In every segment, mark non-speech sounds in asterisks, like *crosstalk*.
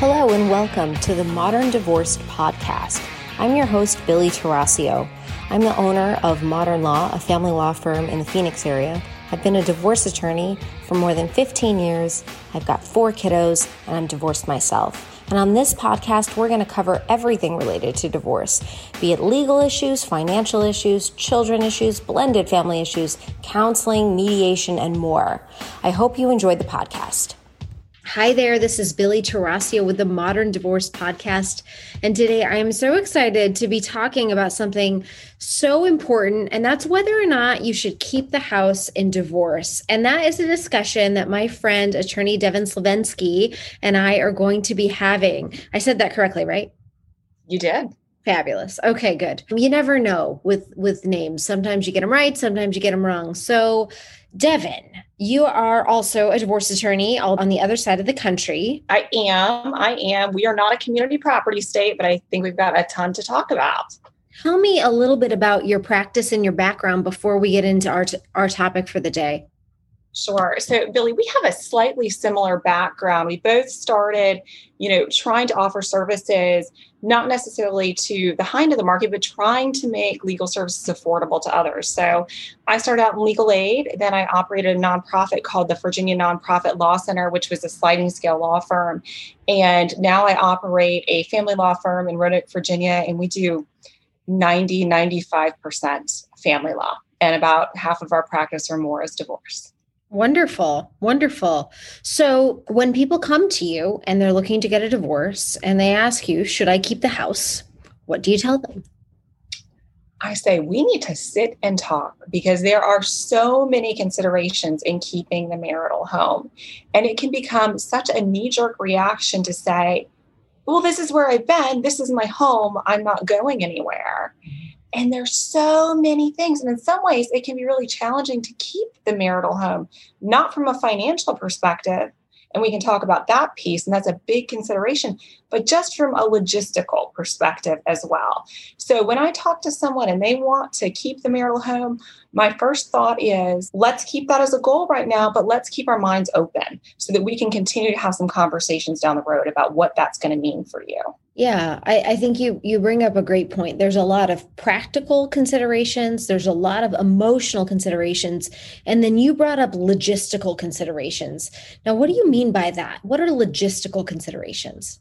Hello and welcome to the Modern Divorce Podcast. I'm your host, Billie Tarascio. I'm the owner of Modern Law, a family law firm in the Phoenix area. I've been a divorce attorney for more than 15 years. I've got four kiddos, and I'm divorced myself. And on this podcast, we're going to cover everything related to divorce be it legal issues, financial issues, children issues, blended family issues, counseling, mediation, and more. I hope you enjoyed the podcast. Hi there, this is Billie Tarascio with the Modern Divorce Podcast. And today I am so excited to be talking about something so important, and that's whether or not you should keep the house in divorce. And that is a discussion that my friend, attorney Devin Slavinsky, and I are going to be having. I said that correctly, right? You did. Fabulous. Okay, good. You never know with with names. Sometimes you get them right, sometimes you get them wrong. So Devin, you are also a divorce attorney on the other side of the country. I am. I am. We are not a community property state, but I think we've got a ton to talk about. Tell me a little bit about your practice and your background before we get into our, t- our topic for the day. Sure. So, Billie, we have a slightly similar background. We both started, you know, trying to offer services, not necessarily to the high end of the market, but trying to make legal services affordable to others. So, I started out in legal aid. Then I operated a nonprofit called the Virginia Nonprofit Law Center, which was a sliding scale law firm. And now I operate a family law firm in Roanoke, Virginia, and we do 90, 95% family law. And about half of our practice or more is divorce. Wonderful. Wonderful. So, when people come to you and they're looking to get a divorce and they ask you, Should I keep the house? What do you tell them? I say we need to sit and talk because there are so many considerations in keeping the marital home. And it can become such a knee jerk reaction to say, Well, this is where I've been. This is my home. I'm not going anywhere. Mm-hmm. And there's so many things. And in some ways, it can be really challenging to keep the marital home, not from a financial perspective. And we can talk about that piece, and that's a big consideration, but just from a logistical perspective as well. So when I talk to someone and they want to keep the marital home, my first thought is let's keep that as a goal right now, but let's keep our minds open so that we can continue to have some conversations down the road about what that's going to mean for you. Yeah, I, I, think you you bring up a great point. There's a lot of practical considerations. There's a lot of emotional considerations, and then you brought up logistical considerations. Now, what do you mean by that? What are logistical considerations?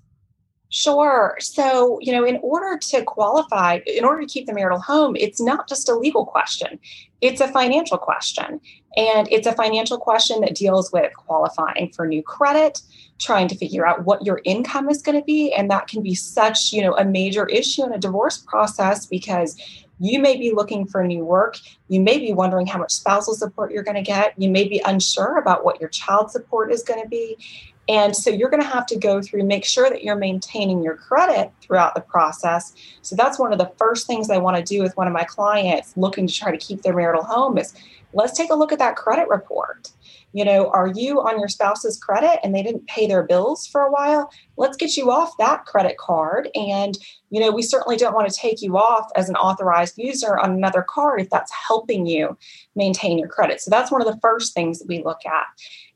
Sure. So, you know, in order to qualify, in order to keep the marital home, it's not just a legal question, it's a financial question. And it's a financial question that deals with qualifying for new credit, trying to figure out what your income is going to be. And that can be such, you know, a major issue in a divorce process because you may be looking for new work. You may be wondering how much spousal support you're going to get. You may be unsure about what your child support is going to be. And so you're going to have to go through, make sure that you're maintaining your credit throughout the process. So that's one of the first things I want to do with one of my clients looking to try to keep their marital home is let's take a look at that credit report. You know, are you on your spouse's credit and they didn't pay their bills for a while? Let's get you off that credit card. And, you know, we certainly don't want to take you off as an authorized user on another card if that's helping you maintain your credit. So that's one of the first things that we look at.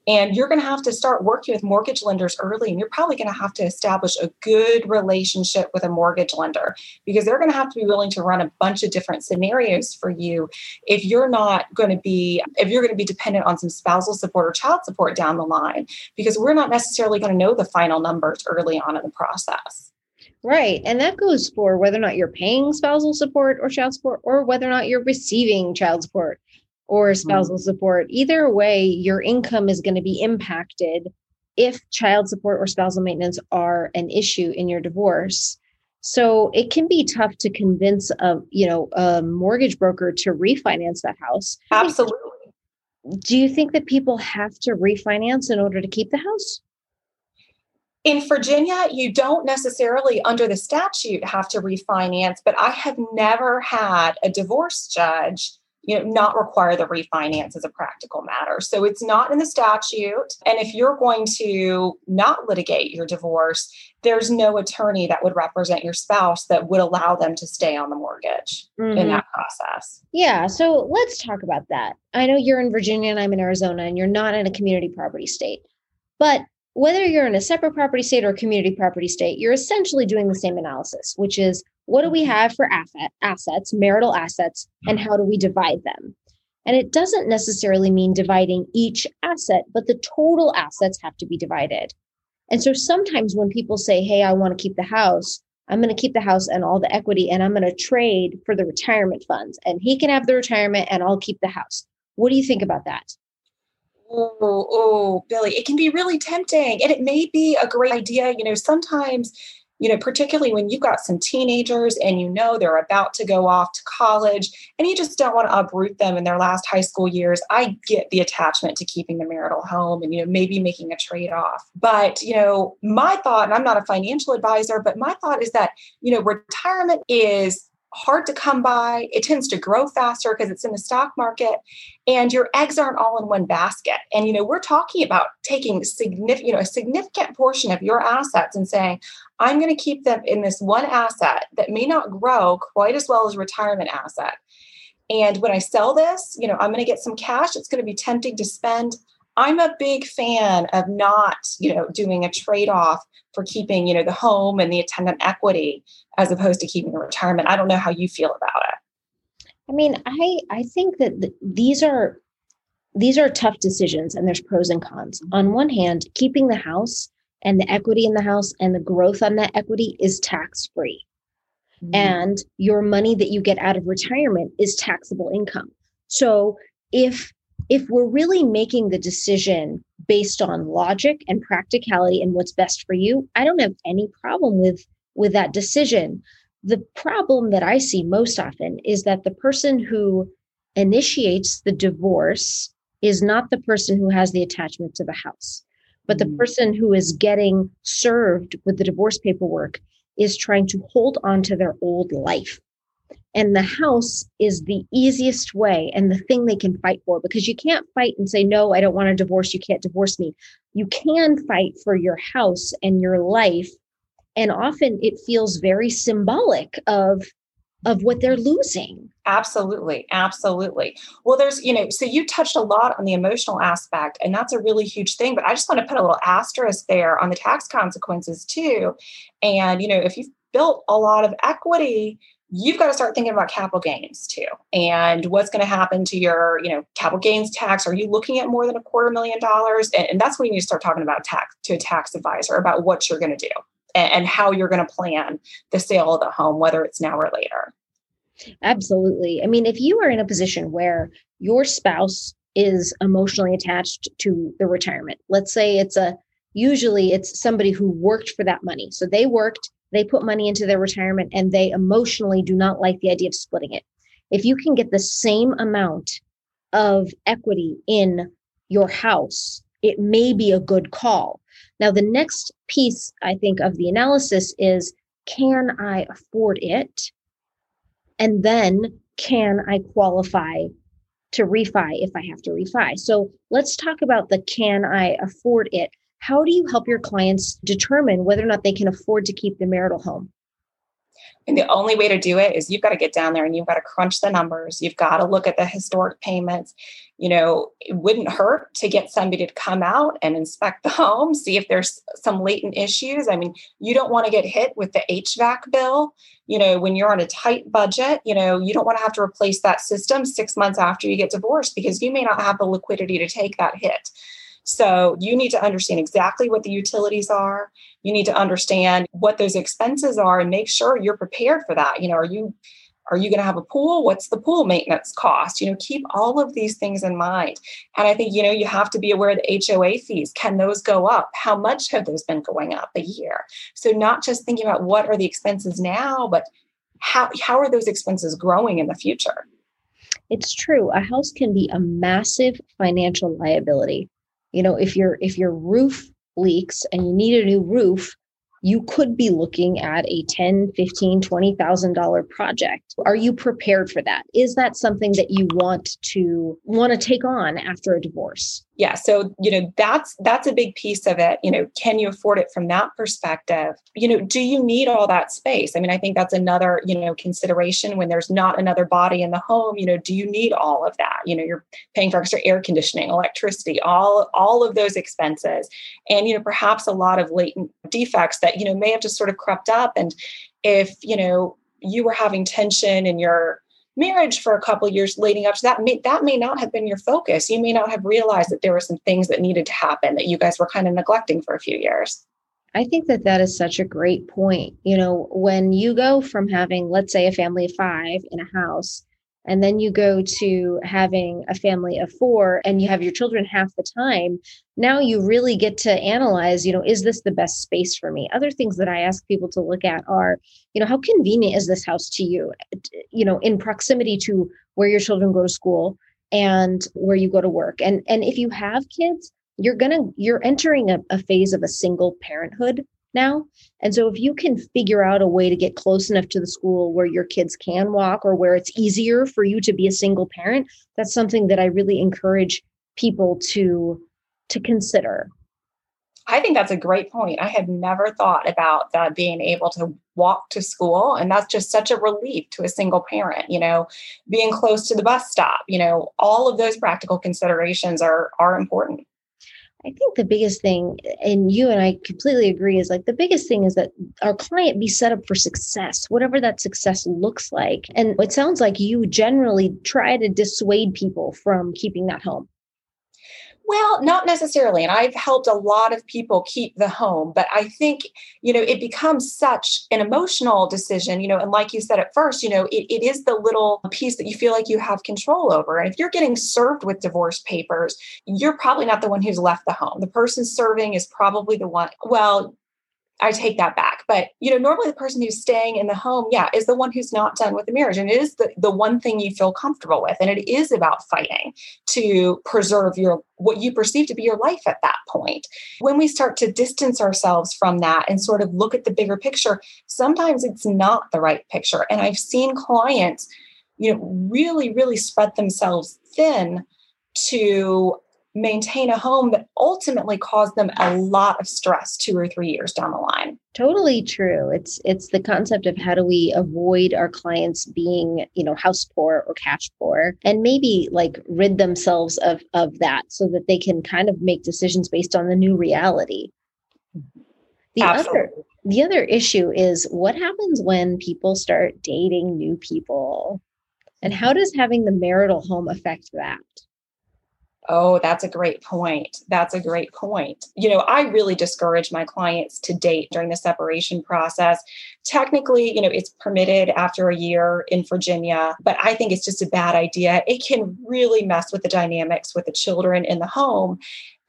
And you're going to have to start working with mortgage lenders early, and you're probably going to have to establish a good relationship with a mortgage lender because they're going to have to be willing to run a bunch of different scenarios for you if you're not going to be if you're going to be dependent on some spousal support or child support down the line because we're not necessarily going to know the final numbers early on in the process. Right. And that goes for whether or not you're paying spousal support or child support or whether or not you're receiving child support or mm-hmm. spousal mm-hmm. support. Either way, your income is going to be impacted if child support or spousal maintenance are an issue in your divorce. So it can be tough to convince a you know a mortgage broker to refinance that house. Absolutely. Do you think that people have to refinance in order to keep the house? In Virginia, you don't necessarily, under the statute, have to refinance, but I have never had a divorce judge you know not require the refinance as a practical matter. So it's not in the statute. And if you're going to not litigate your divorce there's no attorney that would represent your spouse that would allow them to stay on the mortgage mm-hmm. in that process. Yeah so let's talk about that. I know you're in virginia and i'm in arizona and you're not in a community property state but whether you're in a separate property state or a community property state, you're essentially doing the same analysis, which is what do we mm-hmm. have for asset, assets, marital assets, and how do we divide them? And it doesn't necessarily mean dividing each asset, but the total assets have to be divided. And so sometimes when people say, Hey, I want to keep the house, I'm going to keep the house and all the equity and I'm going to trade for the retirement funds. And he can have the retirement and I'll keep the house. What do you think about that? Oh, oh, Billy, it can be really tempting. And it may be a great idea. You know, sometimes you know, particularly when you've got some teenagers and you know they're about to go off to college and you just don't want to uproot them in their last high school years. I get the attachment to keeping the marital home and, you know, maybe making a trade off. But, you know, my thought, and I'm not a financial advisor, but my thought is that, you know, retirement is hard to come by. It tends to grow faster because it's in the stock market and your eggs aren't all in one basket. And you know, we're talking about taking significant, you know, a significant portion of your assets and saying, I'm going to keep them in this one asset that may not grow quite as well as retirement asset. And when I sell this, you know, I'm going to get some cash. It's going to be tempting to spend. I'm a big fan of not, you know, doing a trade-off for keeping, you know, the home and the attendant equity as opposed to keeping the retirement. I don't know how you feel about it. I mean, I I think that th- these are these are tough decisions and there's pros and cons. On one hand, keeping the house and the equity in the house and the growth on that equity is tax free. Mm-hmm. And your money that you get out of retirement is taxable income. So if if we're really making the decision based on logic and practicality and what's best for you, I don't have any problem with with that decision. The problem that I see most often is that the person who initiates the divorce is not the person who has the attachment to the house, but the mm. person who is getting served with the divorce paperwork is trying to hold on to their old life. And the house is the easiest way and the thing they can fight for because you can't fight and say, No, I don't want a divorce. You can't divorce me. You can fight for your house and your life. And often it feels very symbolic of of what they're losing. Absolutely. Absolutely. Well, there's, you know, so you touched a lot on the emotional aspect, and that's a really huge thing. But I just want to put a little asterisk there on the tax consequences too. And, you know, if you've built a lot of equity, you've got to start thinking about capital gains too. And what's going to happen to your you know capital gains tax? Are you looking at more than a quarter million dollars? And, and that's when you need to start talking about tax to a tax advisor about what you're going to do and, and how you're going to plan the sale of the home whether it's now or later. Absolutely. I mean if you are in a position where your spouse is emotionally attached to the retirement let's say it's a usually it's somebody who worked for that money so they worked they put money into their retirement and they emotionally do not like the idea of splitting it. If you can get the same amount of equity in your house, it may be a good call. Now, the next piece, I think, of the analysis is can I afford it? And then can I qualify to refi if I have to refi? So let's talk about the can I afford it how do you help your clients determine whether or not they can afford to keep the marital home? And the only way to do it is you've got to get down there and you've got to crunch the numbers. You've got to look at the historic payments. You know, it wouldn't hurt to get somebody to come out and inspect the home, see if there's some latent issues. I mean, you don't want to get hit with the HVAC bill. You know, when you're on a tight budget, you know, you don't want to have to replace that system six months after you get divorced because you may not have the liquidity to take that hit. So you need to understand exactly what the utilities are. You need to understand what those expenses are and make sure you're prepared for that. You know, are you are you going to have a pool? What's the pool maintenance cost? You know, keep all of these things in mind. And I think, you know, you have to be aware of the HOA fees. Can those go up? How much have those been going up a year? So not just thinking about what are the expenses now, but how, how are those expenses growing in the future? It's true. A house can be a massive financial liability you know if your if your roof leaks and you need a new roof you could be looking at a 10 15 $20000 project. Are you prepared for that? Is that something that you want to want to take on after a divorce yeah so you know that's that's a big piece of it you know can you afford it from that perspective? You know do you need all that space? I mean i think that's another you know consideration when there's not another body in the home you know do you need all of that? You know you're paying for extra air conditioning electricity all all of those expenses and you know perhaps a lot of latent defects that you know may have just sort of crept up and if you know you were having tension in your marriage for a couple years leading up to that may, that may not have been your focus. You may not have realized that there were some things that needed to happen that you guys were kind of neglecting for a few years. I think that that is such a great point. You know when you go from having let's say a family of five in a house and then you go to having a family of four and you have your children half the time now you really get to analyze you know is this the best space for me? Other things that i ask people to look at are you know how convenient is this house to you? You know in proximity to where your children go to school and where you go to work. And and if you have kids you're gonna you're entering a, a phase of a single parenthood now. And so if you can figure out a way to get close enough to the school where your kids can walk or where it's easier for you to be a single parent, that's something that I really encourage people to to consider. I think that's a great point. I had never thought about that being able to walk to school. And that's just such a relief to a single parent, you know, being close to the bus stop, you know, all of those practical considerations are are important. I think the biggest thing, and you and I completely agree, is like the biggest thing is that our client be set up for success, whatever that success looks like. And it sounds like you generally try to dissuade people from keeping that home. Well, not necessarily. And I've helped a lot of people keep the home, but I think, you know, it becomes such an emotional decision, you know, and like you said at first, you know, it, it is the little piece that you feel like you have control over. And if you're getting served with divorce papers, you're probably not the one who's left the home. The person serving is probably the one, well, I take that back. But you know, normally the person who's staying in the home, yeah, is the one who's not done with the marriage. And it is the, the one thing you feel comfortable with. And it is about fighting to preserve your what you perceive to be your life at that point. When we start to distance ourselves from that and sort of look at the bigger picture, sometimes it's not the right picture. And I've seen clients, you know, really, really spread themselves thin to maintain a home that ultimately caused them a lot of stress two or three years down the line. Totally true. It's it's the concept of how do we avoid our clients being you know house poor or cash poor and maybe like rid themselves of of that so that they can kind of make decisions based on the new reality. The Absolutely. other the other issue is what happens when people start dating new people? And how does having the marital home affect that Oh, that's a great point. That's a great point. You know, I really discourage my clients to date during the separation process. Technically, you know, it's permitted after a year in Virginia, but I think it's just a bad idea. It can really mess with the dynamics with the children in the home.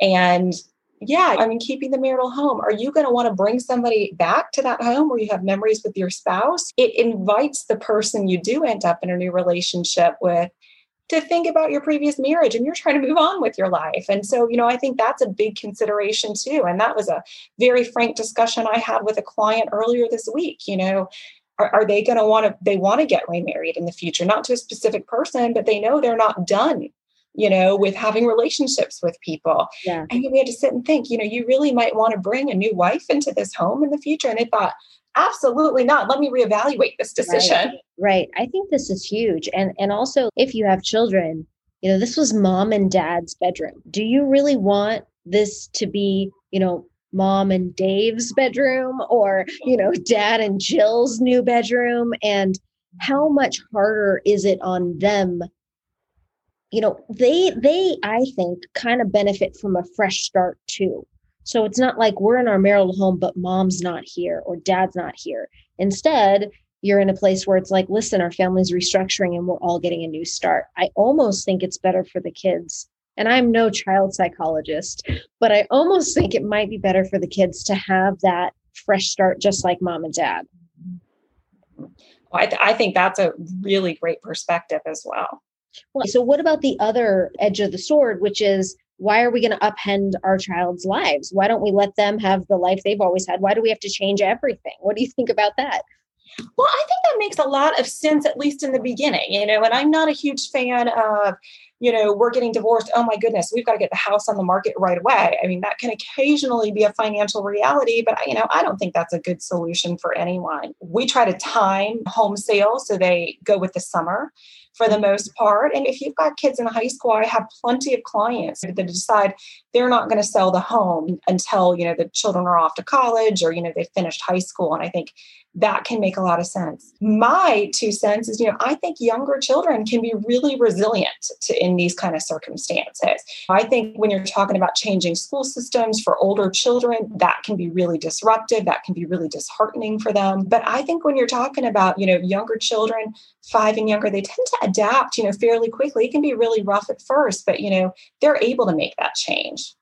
And yeah, I mean, keeping the marital home. Are you going to want to bring somebody back to that home where you have memories with your spouse? It invites the person you do end up in a new relationship with to think about your previous marriage and you're trying to move on with your life. And so, you know, I think that's a big consideration too. And that was a very frank discussion I had with a client earlier this week. You know, are, are they going to want to, they want to get remarried in the future, not to a specific person, but they know they're not done you know, with having relationships with people. Yeah. And we had to sit and think, you know, you really might want to bring a new wife into this home in the future. And they thought, absolutely not. Let me reevaluate this decision. Right. right. I think this is huge. And and also if you have children you know this was mom and dad's bedroom. Do you really want this to be you know mom and dave's bedroom or you know *laughs* dad and jill's new bedroom? And how much harder is it on them? You know they they i think kind of benefit from a fresh start too so it's not like we're in our marital home, but mom's not here or dad's not here. Instead, you're in a place where it's like, listen, our family's restructuring and we're all getting a new start. I almost think it's better for the kids. And I'm no child psychologist, but I almost think it might be better for the kids to have that fresh start, just like mom and dad. I, th- I think that's a really great perspective as well. Well, so what about the other edge of the sword, which is why are we going to upend our child's lives? Why don't we let them have the life they've always had? Why do we have to change everything? What do you think about that? Well, I think that makes a lot of sense, at least in the beginning, you know, and I'm not a huge fan of, you know, we're getting divorced. Oh my goodness, we've got to get the house on the market right away. I mean, that can occasionally be a financial reality, but you know, I don't think that's a good solution for anyone. We try to time home sales so they go with the summer for the most part. And if you've got kids in high school, I have plenty of clients that decide they're not going to sell the home until, you know, the children are off to college or, you know, they finished high school. And I think that can make a lot of sense. My two cents is, you know, I think younger children can be really resilient to, in these kind of circumstances. I think when you're talking about changing school systems for older children, that can be really disruptive. That can be really disheartening for them. But I think when you're talking about, you know, younger children, five and younger, they tend to adapt, you know, fairly quickly. It can be really rough at first, but, you know, they're able to make that change.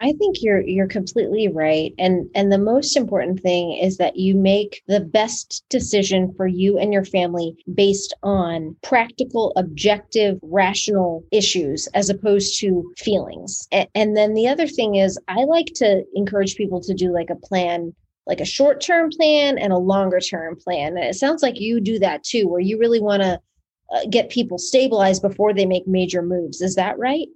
I think you're you're completely right. And and the most important thing is that you make the best decision for you and your family based on practical, objective, rational issues as opposed to feelings. And, and then the other thing is I like to encourage people to do like a plan like a short term plan and a longer term plan. And it sounds like you do that too, where you really want to uh, get people stabilized before they make major moves. Is that right?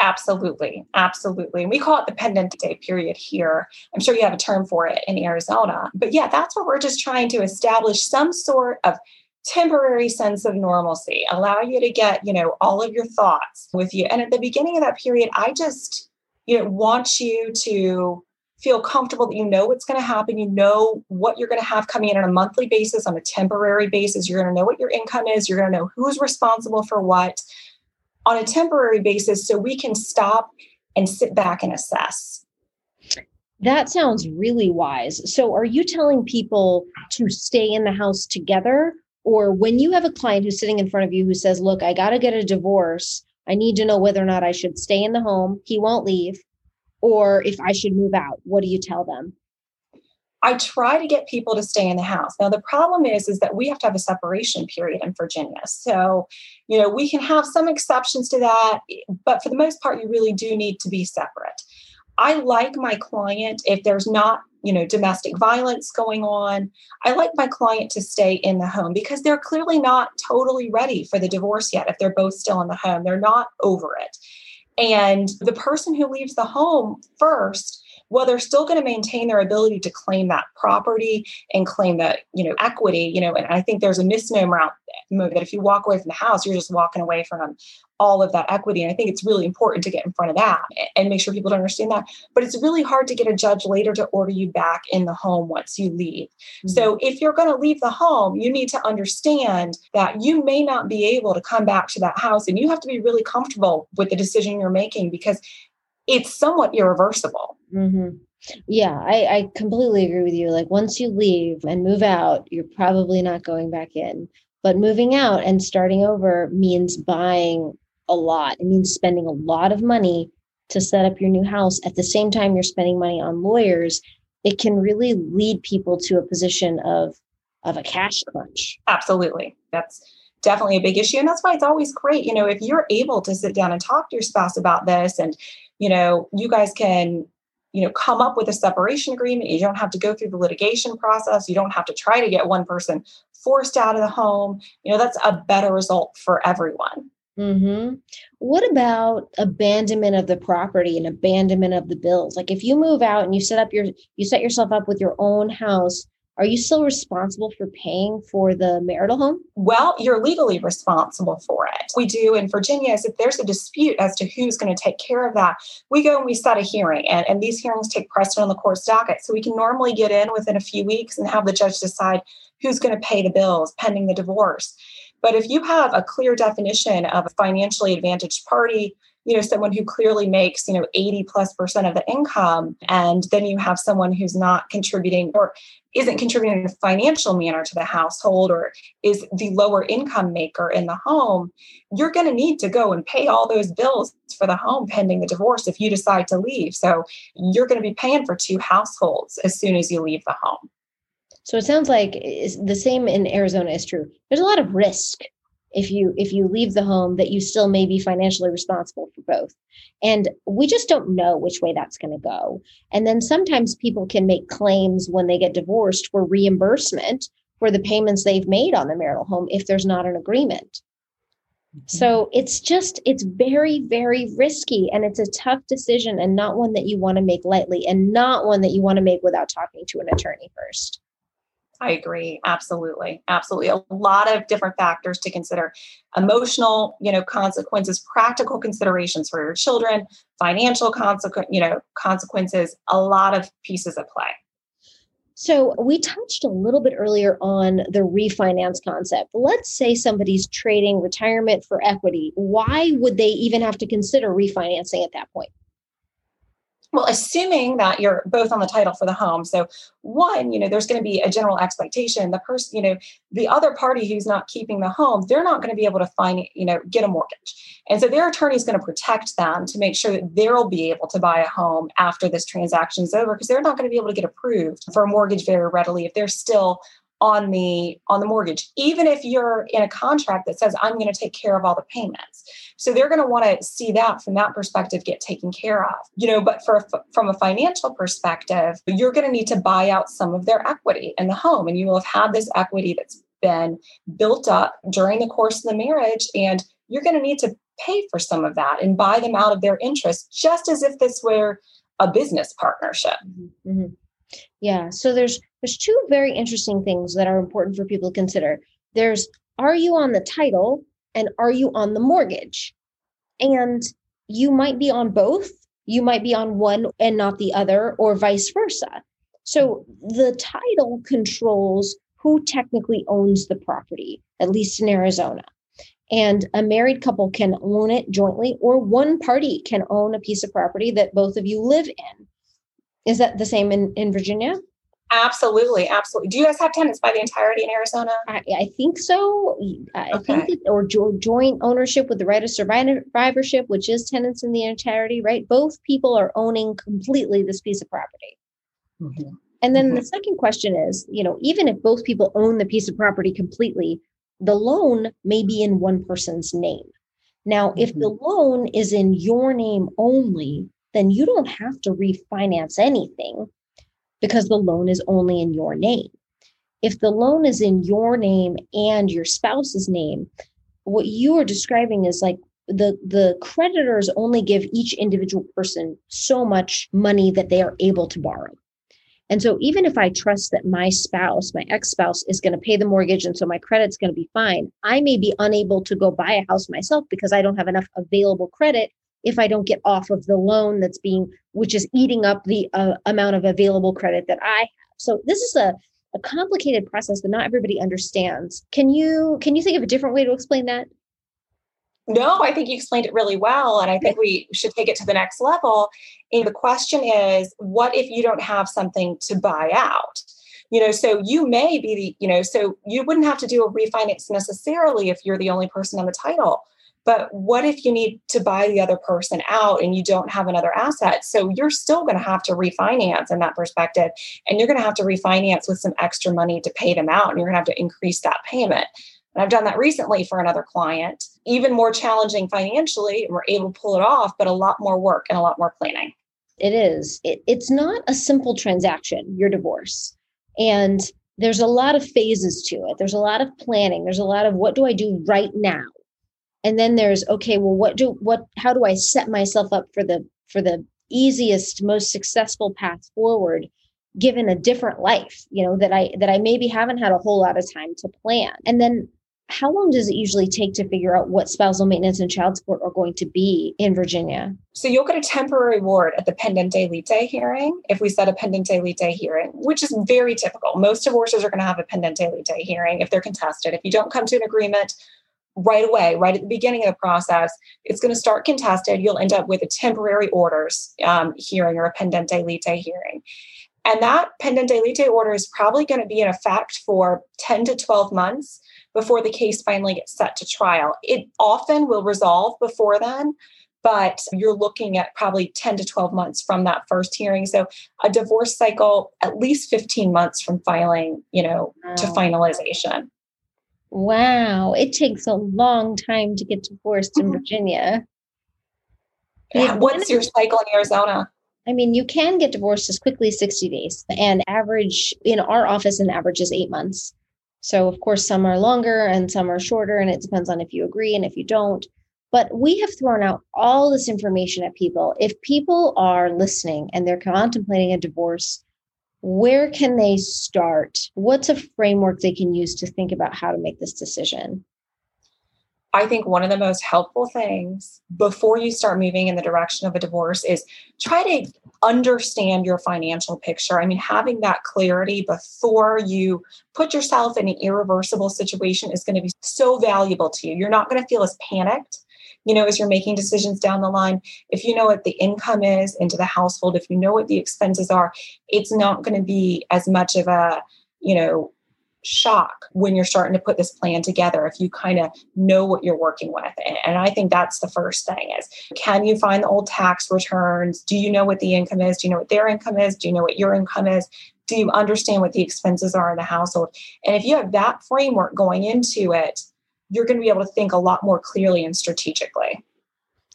Absolutely. Absolutely. And we call it the pendente period here. I'm sure you have a term for it in Arizona. But yeah, that's where we're just trying to establish some sort of temporary sense of normalcy, allow you to get, you know, all of your thoughts with you. And at the beginning of that period, I just, you know, want you to feel comfortable that you know what's going to happen. You know what you're going to have coming in on a monthly basis, on a temporary basis. You're going to know what your income is. You're going to know who's responsible for what on a temporary basis so we can stop and sit back and assess. That sounds really wise. So, are you telling people to stay in the house together? Or when you have a client who's sitting in front of you who says, Look, I got to get a divorce, I need to know whether or not I should stay in the home, he won't leave, or if I should move out, what do you tell them? I try to get people to stay in the house. Now the problem is is that we have to have a separation period in Virginia. So, you know, we can have some exceptions to that, but for the most part you really do need to be separate. I like my client if there's not, you know, domestic violence going on. I like my client to stay in the home because they're clearly not totally ready for the divorce yet if they're both still in the home. They're not over it. And the person who leaves the home first well they're still going to maintain their ability to claim that property and claim that you know equity you know and i think there's a misnomer out there that if you walk away from the house you're just walking away from all of that equity and i think it's really important to get in front of that and make sure people don't understand that but it's really hard to get a judge later to order you back in the home once you leave mm-hmm. so if you're going to leave the home you need to understand that you may not be able to come back to that house and you have to be really comfortable with the decision you're making because it's somewhat irreversible. Mm-hmm. Yeah, I, I completely agree with you. Like once you leave and move out, you're probably not going back in. But moving out and starting over means buying a lot. It means spending a lot of money to set up your new house. At the same time, you're spending money on lawyers. It can really lead people to a position of of a cash crunch. Absolutely. That's definitely a big issue. And that's why it's always great, you know, if you're able to sit down and talk to your spouse about this and you know, you guys can, you know, come up with a separation agreement. You don't have to go through the litigation process. You don't have to try to get one person forced out of the home. You know, that's a better result for everyone. Mm-hmm. What about abandonment of the property and abandonment of the bills? Like if you move out and you set up your you set yourself up with your own house, are you still responsible for paying for the marital home? Well, you're legally responsible for it. We do in Virginia is if there's a dispute as to who's going to take care of that, we go and we set a hearing. And, and these hearings take precedent on the court's docket. So we can normally get in within a few weeks and have the judge decide who's going to pay the bills pending the divorce. But if you have a clear definition of a financially advantaged party, you know someone who clearly makes you know 80 plus percent of the income and then you have someone who's not contributing or isn't contributing in a financial manner to the household or is the lower income maker in the home you're going to need to go and pay all those bills for the home pending the divorce if you decide to leave so you're going to be paying for two households as soon as you leave the home so it sounds like the same in Arizona is true. There's a lot of risk if you if you leave the home that you still may be financially responsible for both. And we just don't know which way that's going to go. And then sometimes people can make claims when they get divorced for reimbursement for the payments they've made on the marital home if there's not an agreement. Mm-hmm. so it's just it's very very risky and it's a tough decision and not one that you want to make lightly and not one that you want to make without talking to an attorney first I agree. Absolutely. Absolutely. A lot of different factors to consider emotional, you know, consequences, practical considerations for your children, financial consequence, you know, consequences, a lot of pieces at play. So we touched a little bit earlier on the refinance concept. Let's say somebody's trading retirement for equity. Why would they even have to consider refinancing at that point? Well, assuming that you're both on the title for the home. So, one, you know, there's going to be a general expectation. The person, you know, the other party who's not keeping the home, they're not going to be able to find, you know, get a mortgage. And so their attorney is going to protect them to make sure that they'll be able to buy a home after this transaction is over because they're not going to be able to get approved for a mortgage very readily if they're still on the on the mortgage even if you're in a contract that says i'm going to take care of all the payments so they're going to want to see that from that perspective get taken care of you know but for from a financial perspective you're going to need to buy out some of their equity in the home and you will have had this equity that's been built up during the course of the marriage and you're going to need to pay for some of that and buy them out of their interest just as if this were a business partnership mm-hmm. Yeah. So there's there's two very interesting things that are important for people to consider. There's are you on the title and are you on the mortgage? And you might be on both. You might be on one and not the other, or vice versa. So the title controls who technically owns the property, at least in Arizona. And a married couple can own it jointly, or one party can own a piece of property that both of you live in. Is that the same in, in Virginia? Absolutely, absolutely. Do you guys have tenants by the entirety in Arizona? I, I think so. I okay. think that, or jo- joint ownership with the right of survivorship, which is tenants in the entirety, right? Both people are owning completely this piece of property. Mm-hmm. And then mm-hmm. the second question is, you know, even if both people own the piece of property completely, the loan may be in one person's name. Now, mm-hmm. if the loan is in your name only, then you don't have to refinance anything because the loan is only in your name. If the loan is in your name and your spouse's name, what you are describing is like the the creditors only give each individual person so much money that they are able to borrow. And so even if I trust that my spouse, my ex-spouse is going to pay the mortgage and so my credit's going to be fine, I may be unable to go buy a house myself because I don't have enough available credit if I don't get off of the loan that's being, which is eating up the uh, amount of available credit that I have. So this is a, a complicated process that not everybody understands. Can you can you think of a different way to explain that? No, I think you explained it really well. And I think we should take it to the next level. And the question is what if you don't have something to buy out? You know, so you may be the, you know, so you wouldn't have to do a refinance necessarily if you're the only person on the title. But what if you need to buy the other person out and you don't have another asset? So you're still going to have to refinance in that perspective. And you're going to have to refinance with some extra money to pay them out. And you're going to have to increase that payment. And I've done that recently for another client, even more challenging financially. And we're able to pull it off, but a lot more work and a lot more planning. It is. It, it's not a simple transaction, your divorce. And there's a lot of phases to it. There's a lot of planning. There's a lot of what do I do right now? And then there's okay well what do what how do i set myself up for the for the easiest most successful path forward given a different life you know that i that i maybe haven't had a whole lot of time to plan and then how long does it usually take to figure out what spousal maintenance and child support are going to be in Virginia? So you'll get a temporary ward at the pendente lite hearing if we set a pendente lite hearing, which is very typical. Most divorces are going to have a pendente lite hearing if they're contested. If you don't come to an agreement, right away, right at the beginning of the process. It's going to start contested. You'll end up with a temporary orders um, hearing or a pendente lite hearing. And that pendente lite order is probably going to be in effect for 10 to 12 months before the case finally gets set to trial. It often will resolve before then, but you're looking at probably 10 to 12 months from that first hearing. So a divorce cycle, at least 15 months from filing, you know, to finalization. Wow, it takes a long time to get divorced in mm-hmm. Virginia. What's your cycle in Arizona? I mean, you can get divorced as quickly as 60 days. And average in our office, an average is eight months. So, of course, some are longer and some are shorter, and it depends on if you agree and if you don't. But we have thrown out all this information at people. If people are listening and they're contemplating a divorce, where can they start? What's a framework they can use to think about how to make this decision? I think one of the most helpful things before you start moving in the direction of a divorce is try to understand your financial picture. I mean, having that clarity before you put yourself in an irreversible situation is going to be so valuable to you. You're not going to feel as panicked you know, as you're making decisions down the line, if you know what the income is into the household, if you know what the expenses are, it's not going to be as much of a, you know, shock when you're starting to put this plan together if you kind of know what you're working with. And i think that's the first thing is can you find the old tax returns? Do you know what the income is? Do you know what their income is? Do you know what your income is? Do you understand what the expenses are in the household? And if you have that framework going into it you're going to be able to think a lot more clearly and strategically.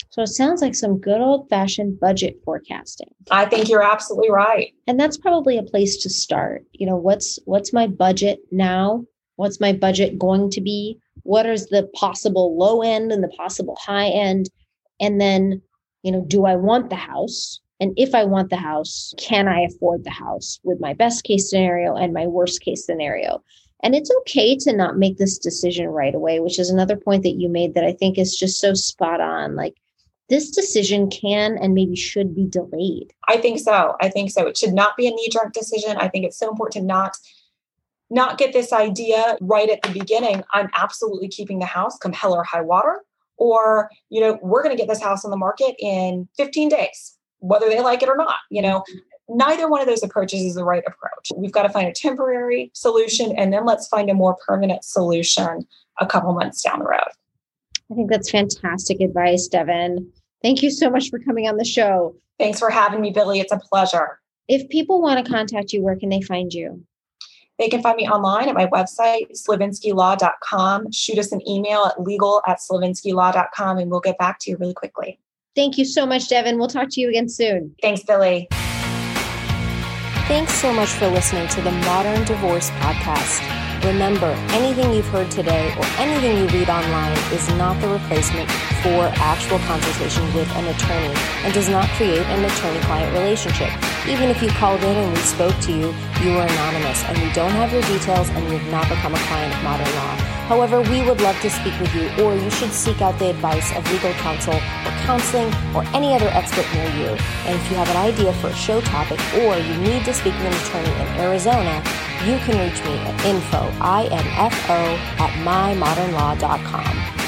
So it sounds like some good old fashioned budget forecasting. I think you're absolutely right. And that's probably a place to start. You know, what's what's my budget now? What's my budget going to be? What is the possible low end and the possible high end? And then, you know, do I want the house? And if I want the house, can I afford the house with my best case scenario and my worst case scenario? And it's okay to not make this decision right away, which is another point that you made that I think is just so spot on. Like this decision can and maybe should be delayed. I think so. I think so. It should not be a knee jerk decision. I think it's so important to not not get this idea right at the beginning. I'm absolutely keeping the house come hell or high water. Or, you know, we're going to get this house on the market in 15 days, whether they like it or not. You know, neither one of those approaches is the right approach. We've got to find a temporary solution and then let's find a more permanent solution a couple months down the road. I think that's fantastic advice, Devin. Thank you so much for coming on the show. Thanks for having me, Billie. It's a pleasure. If people want to contact you, where can they find you? They can find me online at my website, slavinskylaw.com. Shoot us an email at legal at slavinskylaw.com and we'll get back to you really quickly. Thank you so much, Devin. We'll talk to you again soon. Thanks, Billie. Thanks so much for listening to the Modern Divorce Podcast. Remember, anything you've heard today or anything you read online is not the replacement for actual consultation with an attorney and does not create an attorney client relationship. Even if you called in and we spoke to you, you were anonymous and we don't have your details and you've not become a client of modern law. However, we would love to speak with you, or you should seek out the advice of legal counsel or counseling or any other expert near you. And if you have an idea for a show topic or you need to speak with an attorney in Arizona, you can reach me at info, I-N-F-O, at mymodernlaw.com.